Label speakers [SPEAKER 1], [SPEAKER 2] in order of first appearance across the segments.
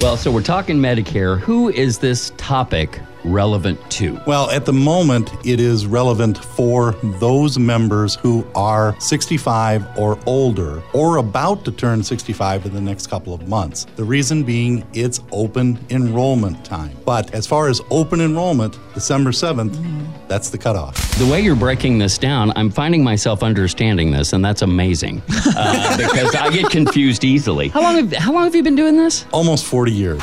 [SPEAKER 1] Well, so we're talking Medicare. Who is this topic relevant to?
[SPEAKER 2] Well, at the moment, it is relevant for those members who are 65 or older or about to turn 65 in the next couple of months. The reason being it's open enrollment time. But as far as open enrollment, December 7th, that's the cutoff.
[SPEAKER 1] The way you're breaking this down, I'm finding myself understanding this, and that's amazing uh, because I get confused easily. How long have How long have you been doing this?
[SPEAKER 2] Almost 40 years.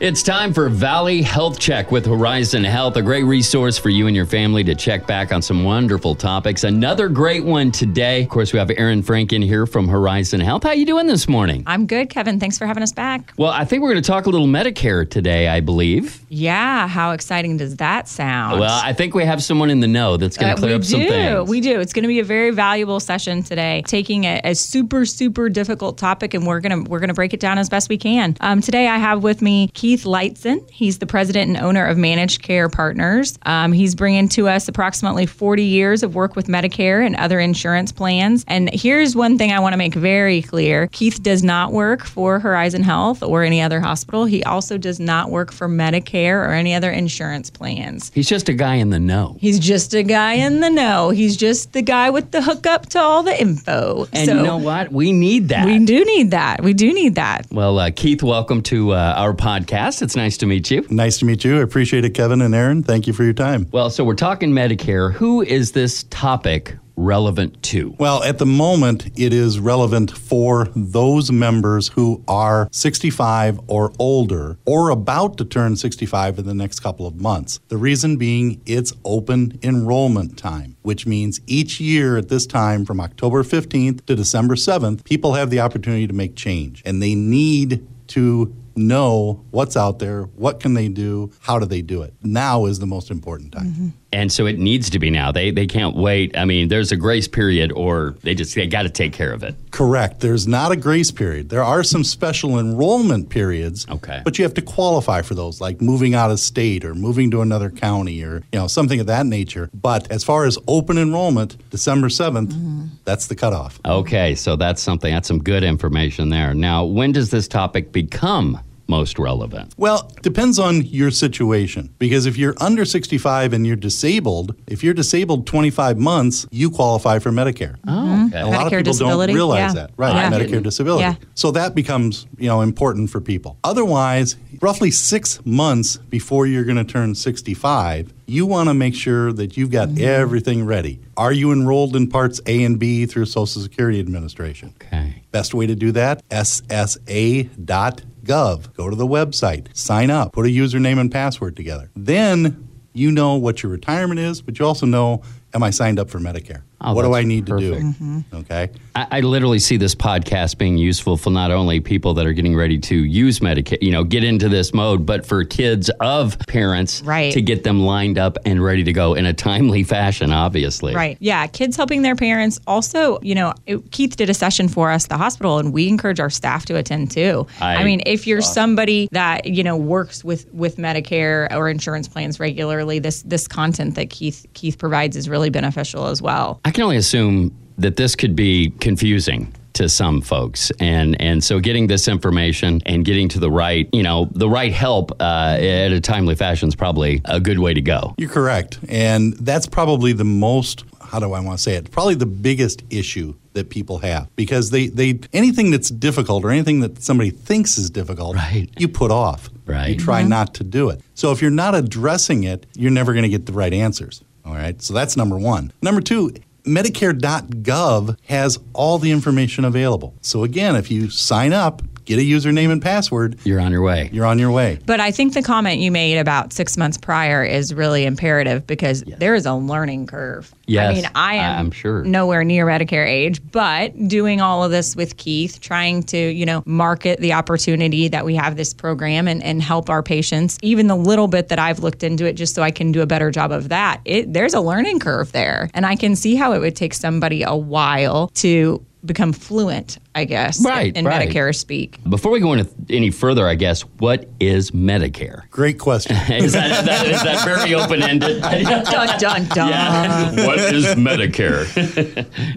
[SPEAKER 1] It's time for Valley Health Check with Horizon Health, a great resource for you and your family to check back on some wonderful topics. Another great one today. Of course, we have Aaron Franken here from Horizon Health. How are you doing this morning?
[SPEAKER 3] I'm good, Kevin. Thanks for having us back.
[SPEAKER 1] Well, I think we're going to talk a little Medicare today, I believe.
[SPEAKER 3] Yeah, how exciting does that sound?
[SPEAKER 1] Well, I think we have someone in the know that's going to
[SPEAKER 3] Uh,
[SPEAKER 1] clear up
[SPEAKER 3] do.
[SPEAKER 1] some things.
[SPEAKER 3] We do. It's going to be a very valuable session today, taking a, a super super difficult topic, and we're gonna we're gonna break it down as best we can. Um, today, I have with me Keith Lightson. He's the president and owner of Managed Care Partners. Um, he's bringing to us approximately 40 years of work with Medicare and other insurance plans. And here's one thing I want to make very clear: Keith does not work for Horizon Health or any other hospital. He also does not work for Medicare or any other insurance plans.
[SPEAKER 1] He's just a guy in the know.
[SPEAKER 3] He's just a guy in the know. He's just the guy with the hookup to all the info.
[SPEAKER 1] And
[SPEAKER 3] so
[SPEAKER 1] you know what? We need that.
[SPEAKER 3] we do need that. We do need that.
[SPEAKER 1] well, uh, Keith, welcome to uh, our podcast. It's nice to meet you.
[SPEAKER 2] Nice to meet you. I appreciate it, Kevin and Aaron. Thank you for your time.
[SPEAKER 1] Well, so we're talking Medicare. Who is this topic relevant to?
[SPEAKER 2] Well, at the moment, it is relevant for those members who are 65 or older or about to turn 65 in the next couple of months. The reason being it's open enrollment time, which means each year at this time from October 15th to December 7th, people have the opportunity to make change and they need to know what's out there, what can they do, how do they do it. Now is the most important time. Mm-hmm.
[SPEAKER 1] And so it needs to be now. They they can't wait. I mean, there's a grace period, or they just they got to take care of it.
[SPEAKER 2] Correct. There's not a grace period. There are some special enrollment periods.
[SPEAKER 1] Okay.
[SPEAKER 2] But you have to qualify for those, like moving out of state or moving to another county or you know something of that nature. But as far as open enrollment, December 7th, mm-hmm. that's the cutoff.
[SPEAKER 1] Okay, so that's something. That's some good information there. Now, when does this topic become most relevant?
[SPEAKER 2] Well, depends on your situation. Because if you're under 65 and you're disabled, if you're disabled 25 months, you qualify for Medicare.
[SPEAKER 1] Oh, okay.
[SPEAKER 2] A lot of
[SPEAKER 3] Medicare
[SPEAKER 2] people
[SPEAKER 3] disability,
[SPEAKER 2] don't realize
[SPEAKER 3] yeah.
[SPEAKER 2] that. Right,
[SPEAKER 3] Yeah.
[SPEAKER 2] Medicare disability.
[SPEAKER 3] Yeah.
[SPEAKER 2] So that becomes, you know, important for people. Otherwise, roughly 6 months before you're going to turn 65, you want to make sure that you've got
[SPEAKER 3] Mm-hmm.
[SPEAKER 2] everything ready. Are you enrolled in parts A and B through Social Security Administration?
[SPEAKER 1] Okay.
[SPEAKER 2] Best way to do that, ssa.gov. Go to the website, sign up, put a username and password together. Then you know what your retirement is, but you also know, am I signed up for Medicare?
[SPEAKER 1] Oh,
[SPEAKER 2] what do I need to
[SPEAKER 1] perfect.
[SPEAKER 2] do? Okay.
[SPEAKER 1] I, I literally see this podcast being useful for not only people that are getting ready to use Medicaid, you know, get into this mode, but for kids of parents
[SPEAKER 3] Right.
[SPEAKER 1] to get them lined up and ready to go in a timely fashion, obviously.
[SPEAKER 3] Right. Yeah. Kids helping their parents. Also, you know, it- Keith did a session for us at the hospital, and we encourage our staff to attend too.
[SPEAKER 1] I-
[SPEAKER 3] I, mean, if you're somebody that you know works with with Medicare or insurance plans regularly, this this content that Keith Keith provides is really beneficial as well.
[SPEAKER 1] I can only assume that this could be confusing to some folks and and so getting this information and getting to the right you know the right help uh, at a timely fashion is probably a good way to go
[SPEAKER 2] You're correct. And that's probably the most, how do I want to say it? Probably the biggest issue that people have because they, they anything that's difficult or anything that somebody thinks is difficult,
[SPEAKER 1] Right.
[SPEAKER 2] you put off.
[SPEAKER 1] Right.
[SPEAKER 2] You try not to do it. So if you're not addressing it, you're never going to get the right answers. All right. So that's number one. Number two, Medicare.gov has all the information available. So again, if you sign up, get a username and password,
[SPEAKER 1] you're on your way
[SPEAKER 2] you're on your way.
[SPEAKER 3] But I think the comment you made about six months prior is really imperative because there is a learning curve.
[SPEAKER 1] Yes,
[SPEAKER 3] I mean, I am
[SPEAKER 1] I'm sure.
[SPEAKER 3] nowhere near Medicare age, but doing all of this with Keith, trying to, you know, market the opportunity that we have this program and, and help our patients, even the little bit that I've looked into it just so I can do a better job of that, it, there's a learning curve there. And I can see how it would take somebody a while to become fluent, I guess,
[SPEAKER 1] Right,
[SPEAKER 3] in
[SPEAKER 1] right.
[SPEAKER 3] Medicare speak.
[SPEAKER 1] before we go into any further i guess what is medicare
[SPEAKER 2] Great question.
[SPEAKER 1] is that, is that, is that very open-ended
[SPEAKER 3] dun, dun, dun.
[SPEAKER 1] what is medicare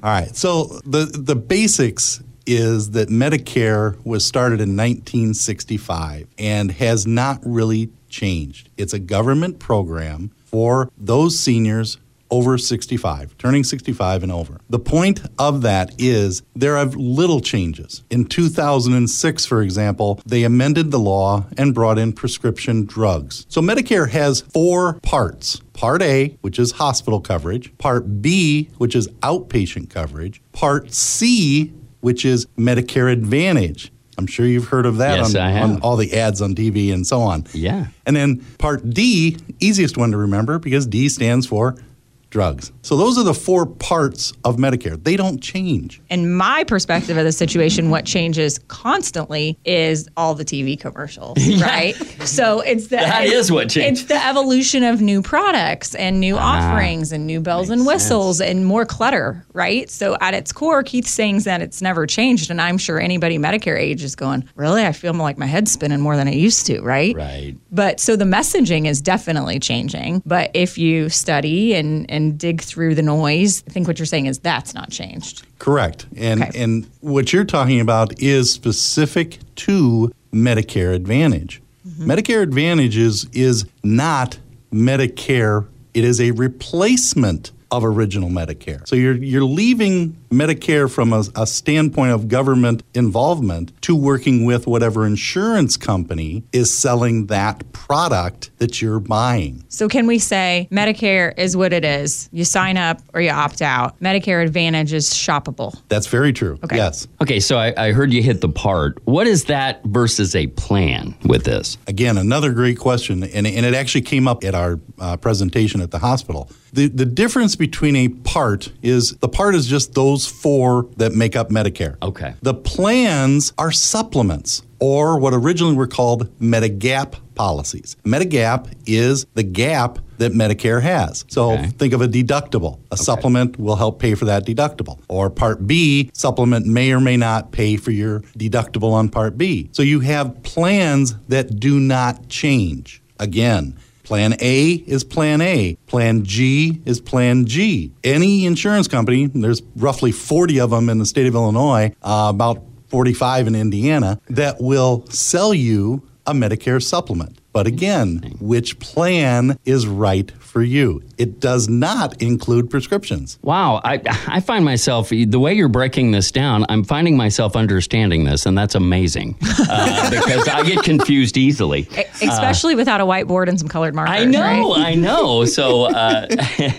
[SPEAKER 2] All right. So the the basics is that Medicare was started in 1965 and has not really changed. It's a government program for those seniors over 65, turning 65 and over. The point of that is there are little changes. In 2006, for example, they amended the law and brought in prescription drugs. So Medicare has four parts. Part A, which is hospital coverage, Part B, which is outpatient coverage, Part C, which is Medicare Advantage. I'm sure you've heard of that
[SPEAKER 1] Yes,
[SPEAKER 2] on, on all the ads on TV and so on.
[SPEAKER 1] Yeah.
[SPEAKER 2] And then part D, easiest one to remember because D stands for drugs. So those are the four parts of Medicare. They don't change.
[SPEAKER 3] in my perspective of the situation, what changes constantly is all the TV commercials, right? So it's the
[SPEAKER 1] That is what changes.
[SPEAKER 3] It's the evolution of new products and new ah. offerings and new bells and whistles and more clutter, right? So at its core, Keith's saying that it's never changed, and I'm sure anybody Medicare age is going, really, I feel like my head's spinning more than it used to, right?
[SPEAKER 1] Right.
[SPEAKER 3] But so the messaging is definitely changing. But if you study and, and dig through the noise, I think what you're saying is that's not changed.
[SPEAKER 2] Correct. And
[SPEAKER 3] Okay.
[SPEAKER 2] and what you're talking about is specific to Medicare Advantage. Mm-hmm. Medicare Advantage is, is not Medicare. It is a replacement of original Medicare. So you're you're leaving Medicare from a, a standpoint of government involvement to working with whatever insurance company is selling that product that you're buying.
[SPEAKER 3] So can we say Medicare is what it is? You sign up or you opt out. Medicare Advantage is shoppable.
[SPEAKER 2] That's very true.
[SPEAKER 3] Okay.
[SPEAKER 2] Yes.
[SPEAKER 1] Okay, so I, I heard you hit the part. What is that versus a plan with this?
[SPEAKER 2] Again, another great question, and, and it actually came up at our uh, presentation at the hospital. The, the difference between a part is the part is just those four that make up Medicare.
[SPEAKER 1] Okay.
[SPEAKER 2] The plans are supplements, or what originally were called Medigap policies. Medigap is the gap that Medicare has. So
[SPEAKER 1] Okay.
[SPEAKER 2] think of a deductible. A supplement will help pay for that deductible. Or Part B, supplement may or may not pay for your deductible on Part B. So you have plans that do not change. Again, Plan A is Plan A. Plan G is Plan G. Any insurance company, there's roughly 40 of them in the state of Illinois, uh, about 45 in Indiana, that will sell you a Medicare supplement. But again, which plan is right for you? It does not include prescriptions.
[SPEAKER 1] Wow, I, I find myself, the way you're breaking this down, I'm finding myself understanding this, and that's amazing uh, because I get confused easily.
[SPEAKER 3] Especially without a whiteboard and some colored markers.
[SPEAKER 1] I know,
[SPEAKER 3] right?
[SPEAKER 1] I know. So, uh,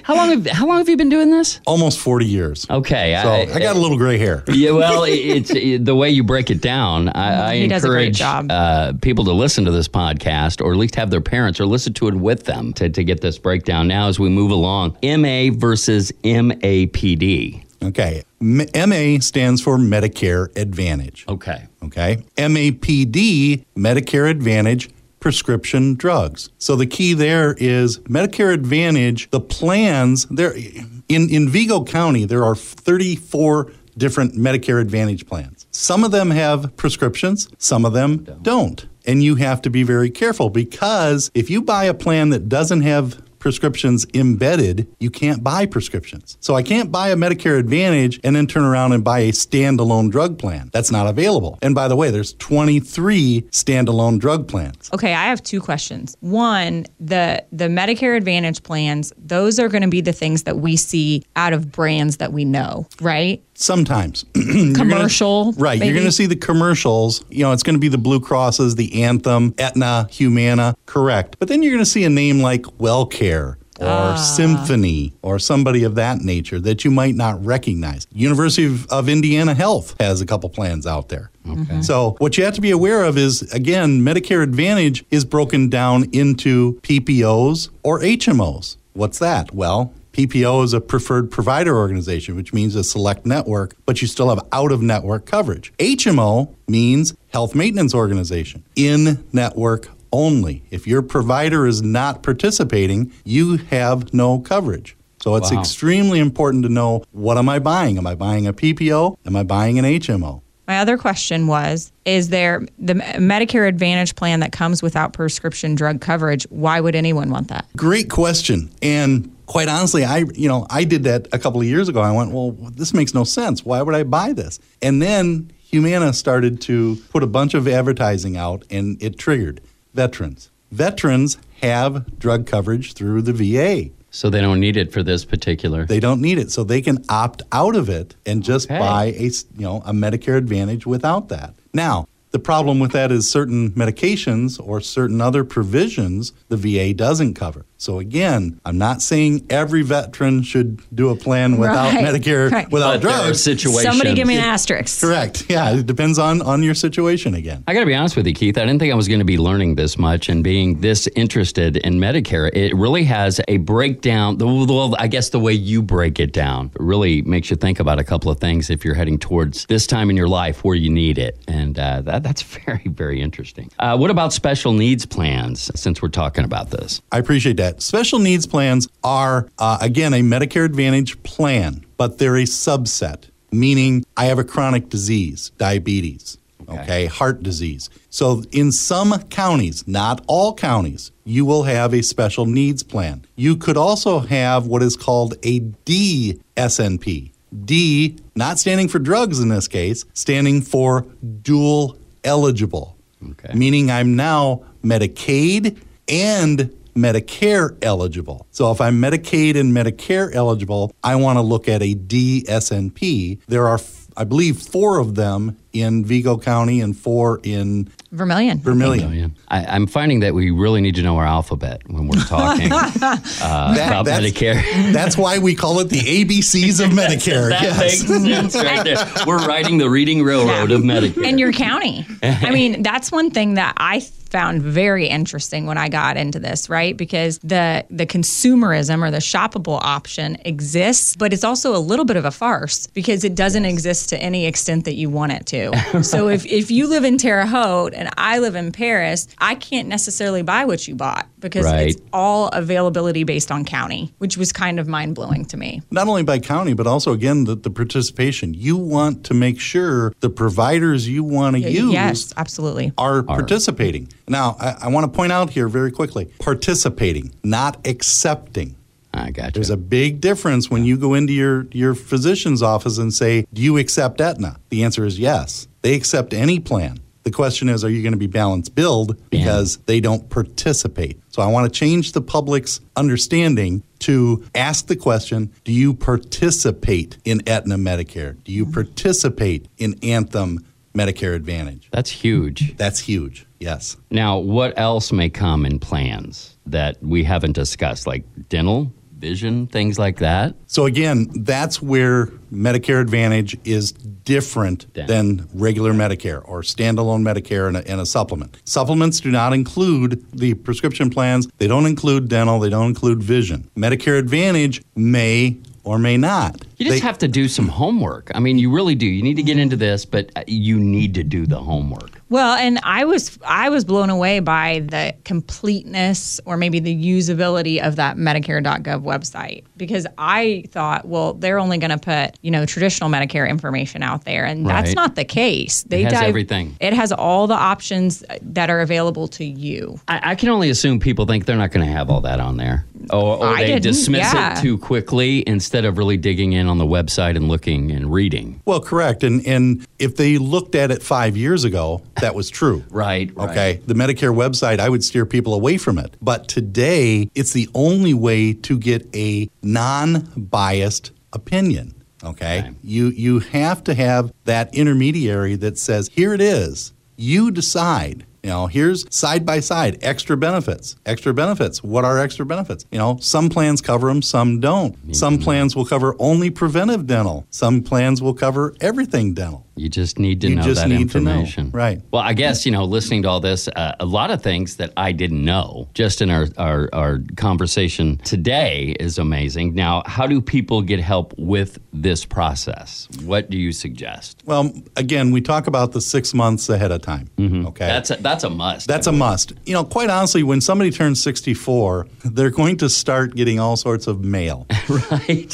[SPEAKER 1] how long have how long have you been doing this?
[SPEAKER 2] Almost 40 years.
[SPEAKER 1] Okay,
[SPEAKER 2] So I got a little gray hair.
[SPEAKER 1] Yeah, well, it's it, the way you break it down. I, I
[SPEAKER 3] He does a great
[SPEAKER 1] encourage
[SPEAKER 3] job.
[SPEAKER 1] uh, people to listen to this podcast, or at least have their parents, or listen to it with them to, to get this breakdown. Now, as we move along, MA versus MAPD.
[SPEAKER 2] Okay. M- MA stands for Medicare Advantage.
[SPEAKER 1] Okay,
[SPEAKER 2] Okay. MAPD, Medicare Advantage prescription drugs. So the key there is Medicare Advantage, the plans there in, in Vigo County, there are 34 different Medicare Advantage plans. Some of them have prescriptions, some of them don't. And you have to be very careful because if you buy a plan that doesn't have prescriptions embedded, you can't buy prescriptions. So I can't buy a Medicare Advantage and then turn around and buy a standalone drug plan. That's not available. And by the way, there's 23 standalone drug plans.
[SPEAKER 3] Okay, I have two questions. One, the the Medicare Advantage plans, those are going to be the things that we see out of brands that we know, right?
[SPEAKER 2] Sometimes. You're gonna-
[SPEAKER 3] Commercial,
[SPEAKER 2] right. You're going to see the commercials. You know, it's going to be the Blue Crosses, the Anthem, Aetna, Humana. Correct. But then you're going to see a name like WellCare or
[SPEAKER 3] Ah.
[SPEAKER 2] Symphony or somebody of that nature that you might not recognize. University of, of Indiana Health has a couple plans out there. Okay. So what you have to be aware of is again, Medicare Advantage is broken down into PPOs or HMOs. What's that? Well, PPO is a preferred provider organization, which means a select network, but you still have out of network coverage. HMO means health maintenance organization, in network only. If your provider is not participating, you have no coverage. So it's
[SPEAKER 1] Wow.
[SPEAKER 2] extremely important to know what am I buying? Am I buying a PPO? Am I buying an HMO?
[SPEAKER 3] My other question was Is there the Medicare Advantage plan that comes without prescription drug coverage? Why would anyone want that?
[SPEAKER 2] Great question. And quite honestly, I you know I did that a couple of years ago. I went, well, this makes no sense. Why would I buy this? And then Humana started to put a bunch of advertising out, and it triggered veterans. Veterans have drug coverage through the VA.
[SPEAKER 1] So they don't need it for this particular.
[SPEAKER 2] They don't need it, so they can opt out of it and just
[SPEAKER 1] Okay.
[SPEAKER 2] buy a you know a Medicare Advantage without that. Now, the problem with that is certain medications or certain other provisions the VA doesn't cover. So again, I'm not saying every veteran should do a plan without
[SPEAKER 3] Right,
[SPEAKER 2] Medicare
[SPEAKER 3] right.
[SPEAKER 2] without
[SPEAKER 1] But there are
[SPEAKER 2] drugs.
[SPEAKER 1] situations.
[SPEAKER 3] Somebody give me an asterisk.
[SPEAKER 2] Correct. Yeah, it depends on on your situation again.
[SPEAKER 1] I got to be honest with you, Keith. I didn't think I was going to be learning this much and being this interested in Medicare. It really has a breakdown. The, well, I guess the way you break it down really makes you think about a couple of things if you're heading towards this time in your life where you need it, and uh, that, that's very, very interesting. Uh, what about special needs plans? Since we're talking about this,
[SPEAKER 2] I appreciate that. Special needs plans are, uh, again, a Medicare Advantage plan, but they're a subset, meaning I have a chronic disease, diabetes,
[SPEAKER 1] Okay.
[SPEAKER 2] okay, heart disease. So in some counties, not all counties, you will have a special needs plan. You could also have what is called a DSNP. D, not standing for drugs in this case, standing for dual eligible
[SPEAKER 1] Okay.
[SPEAKER 2] meaning I'm now Medicaid and Medicare eligible. So if I'm Medicaid and Medicare eligible, I want to look at a DSNP. There are, I believe, four of them in Vigo County and four in
[SPEAKER 3] Vermilion.
[SPEAKER 2] Vermilion.
[SPEAKER 1] Yeah. I, I'm finding that we really need to know our alphabet when we're talking uh,
[SPEAKER 2] That-
[SPEAKER 1] about
[SPEAKER 2] that's-
[SPEAKER 1] Medicare.
[SPEAKER 2] That's why we call it the ABCs of Medicare.
[SPEAKER 1] That
[SPEAKER 2] yes.
[SPEAKER 1] makes sense right there. We're riding the reading railroad of Medicare.
[SPEAKER 3] in your county. I mean, that's one thing that I found very interesting when I got into this, right? Because the the consumerism or the shoppable option exists, but it's also a little bit of a farce because it doesn't exist to any extent that you want it to. so if if you live in Terre Haute and I live in Paris, I can't necessarily buy what you bought because
[SPEAKER 1] Right.
[SPEAKER 3] it's all availability based on county, which was kind of mind blowing to me.
[SPEAKER 2] Not only by county, but also, again, the, the participation. You want to make sure the providers you want to use
[SPEAKER 3] Yes, absolutely.
[SPEAKER 2] are participating. Now, I, I want to point out here very quickly participating, not accepting.
[SPEAKER 1] I got you.
[SPEAKER 2] There's a big difference when you go into your, your physician's office and say, Do you accept Aetna? The answer is yes. They accept any plan. The question is, are you going to be balance billed because they don't participate? So I want to change the public's understanding to ask the question Do you participate in Aetna Medicare? Do you mm-hmm. participate in Anthem Medicare Advantage?
[SPEAKER 1] That's huge.
[SPEAKER 2] That's huge. Yes.
[SPEAKER 1] Now, what else may come in plans that we haven't discussed, like dental, vision, things like that?
[SPEAKER 2] So again, that's where Medicare Advantage is different
[SPEAKER 1] Yeah.
[SPEAKER 2] than regular Medicare or standalone Medicare and a, and a supplement. Supplements do not include the prescription plans. They don't include dental. They don't include vision. Medicare Advantage may or may not.
[SPEAKER 1] You just
[SPEAKER 2] They-
[SPEAKER 1] have to do some homework. I mean, you really do. You need to get into this, but uh, you need to do the homework.
[SPEAKER 3] Well, and I was I was blown away by the completeness or maybe the usability of that Medicare.gov website because I thought, well, they're only going to put you know traditional Medicare information out there, and that's not the case. They
[SPEAKER 1] has everything.
[SPEAKER 3] It has all the options that are available to you.
[SPEAKER 1] I, I can only assume people think they're not going to have all that on there, or, or
[SPEAKER 3] I
[SPEAKER 1] they dismiss
[SPEAKER 3] yeah.
[SPEAKER 1] it too quickly instead of really digging in on the website and looking and reading.
[SPEAKER 2] Well, correct. And and if they looked at it five years ago, that was true.
[SPEAKER 1] Right. right.
[SPEAKER 2] Okay. The Medicare website, I would steer people away from it. But today, it's the only way to get a non biased opinion. Okay?
[SPEAKER 1] Okay.
[SPEAKER 2] You, you have to have that intermediary that says, here it is. You decide. You know, here's side by side extra benefits. Extra benefits. What are extra benefits? You know, some plans cover them, some don't. Some mm-hmm. plans will cover only preventive dental. Some plans will cover everything dental.
[SPEAKER 1] You just need to
[SPEAKER 2] You
[SPEAKER 1] know that
[SPEAKER 2] to know.
[SPEAKER 1] information.
[SPEAKER 2] Right.
[SPEAKER 1] Well, I guess, you know, listening to all this, uh, a lot of things that I didn't know just in our, our, our conversation today is amazing. Now, how do people get help with this process? What do you suggest?
[SPEAKER 2] Well, again, we talk about the six months ahead of time. Okay.
[SPEAKER 1] That's a, that's a must.
[SPEAKER 2] That's a must. You know, quite honestly, when somebody turns 64, they're going to start getting all sorts of mail.
[SPEAKER 1] right.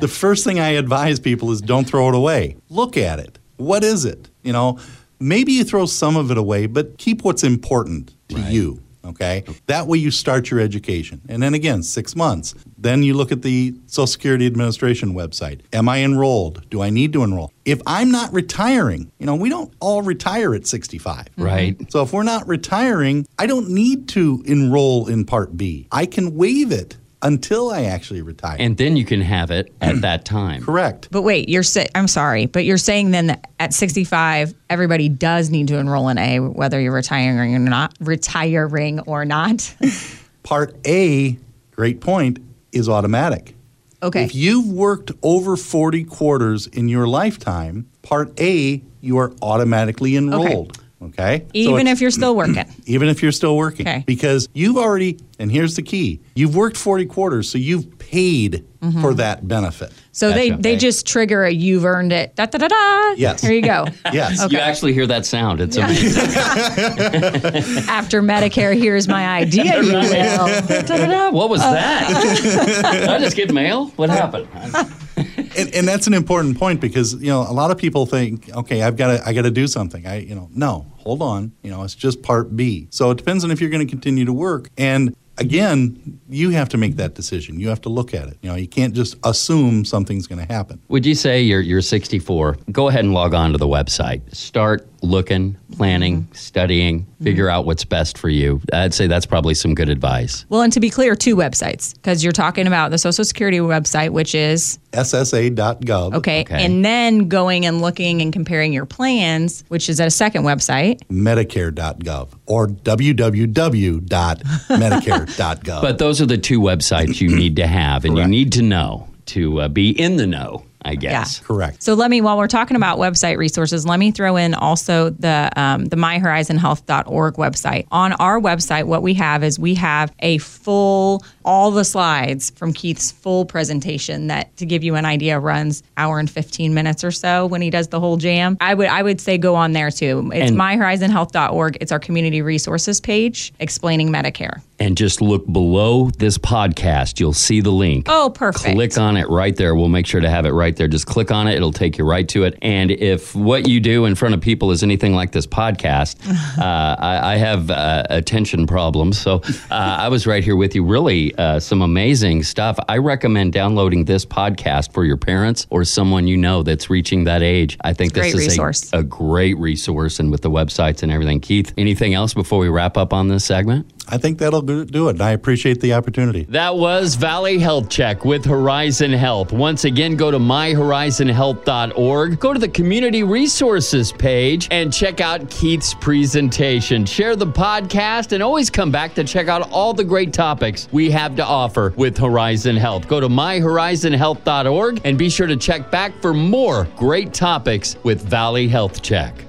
[SPEAKER 2] the first thing I advise people is don't throw it away. Look at it. What is it? You know, maybe you throw some of it away, but keep what's important to
[SPEAKER 1] Right.
[SPEAKER 2] you. Okay. That way you start your education. And then again, six months. Then you look at the Social Security Administration website. Am I enrolled? Do I need to enroll? If I'm not retiring, you know, we don't all retire at 65. Mm-hmm.
[SPEAKER 1] Right.
[SPEAKER 2] So if we're not retiring, I don't need to enroll in Part B. I can waive it until I actually retire.
[SPEAKER 1] And then you can have it at that time.
[SPEAKER 2] Correct.
[SPEAKER 3] But wait, you're say- I'm sorry, but you're saying then that at 65, everybody does need to enroll in A, whether you're retiring or not, retiring or not.
[SPEAKER 2] Part A, great point, is automatic.
[SPEAKER 3] Okay.
[SPEAKER 2] If you've worked over 40 quarters in your lifetime, Part A, you are automatically enrolled. Okay. So
[SPEAKER 3] Even
[SPEAKER 2] it's-
[SPEAKER 3] if you're still working.
[SPEAKER 2] even if you're still working,
[SPEAKER 3] Okay.
[SPEAKER 2] because you've already, and here's the key: you've worked 40 quarters, so you've paid
[SPEAKER 3] Mm-hmm.
[SPEAKER 2] for that benefit.
[SPEAKER 3] So they,
[SPEAKER 1] Gotcha.
[SPEAKER 3] they
[SPEAKER 1] Okay.
[SPEAKER 3] just trigger a you've earned it. Da da da da.
[SPEAKER 2] Yes.
[SPEAKER 3] There you go.
[SPEAKER 2] Yes.
[SPEAKER 1] You actually hear that sound. It's amazing.
[SPEAKER 3] After Medicare, here's my idea. You
[SPEAKER 1] What was that? Did I just get mail? What happened?
[SPEAKER 2] And, and that's an important point because you know a lot of people think, okay, I've got to I got to do something. I you know no, hold on, you know it's just Part B. So it depends on if you're going to continue to work. And again, you have to make that decision. You have to look at it. You know, you can't just assume something's going to happen.
[SPEAKER 1] Would you say you're you're 64? Go ahead and log on to the website. Start looking, planning, mm-hmm. studying, figure out what's best for you. I'd say that's probably some good advice.
[SPEAKER 3] Well, and to be clear, two websites because you're talking about the Social Security website, which is
[SPEAKER 2] SSA.gov.
[SPEAKER 3] okay,
[SPEAKER 1] Okay.
[SPEAKER 3] and then going and looking and comparing your plans, which is at a second website.
[SPEAKER 2] Medicare.gov or www.medicare.gov.
[SPEAKER 1] But those are the two websites you need to have, and you need to know to uh, be in the know, I guess.
[SPEAKER 2] correct.
[SPEAKER 3] So let me, while we're talking about website resources, let me throw in also the um, the myhorizonhealth.org website. On our website, what we have is we have a full, all the slides from Keith's full presentation that, to give you an idea, runs hour and fifteen minutes or so when he does the whole jam. I would I would say go on there too. It's
[SPEAKER 1] And-
[SPEAKER 3] myhorizonhealth.org. It's our community resources page explaining Medicare.
[SPEAKER 1] And just look below this podcast. You'll see the link.
[SPEAKER 3] Oh, perfect.
[SPEAKER 1] Click on it right there. We'll make sure to have it right there. Just click on it. It'll take you right to it. And if what you do in front of people is anything like this podcast, uh, I, I have uh, attention problems. So uh, I was right here with you. Really, uh, some amazing stuff. I recommend downloading this podcast for your parents or someone you know that's reaching that age. I think this is a- a great resource and with the websites and everything. Keith, anything else before we wrap up on this segment?
[SPEAKER 2] I think that'll do it. And I appreciate the opportunity.
[SPEAKER 1] That was Valley Health Check with Horizon Health. Once again, go to myhorizonhealth.org, go to the community resources page, and check out Keith's presentation. Share the podcast and always come back to check out all the great topics we have to offer with Horizon Health. Go to myhorizonhealth.org and be sure to check back for more great topics with Valley Health Check.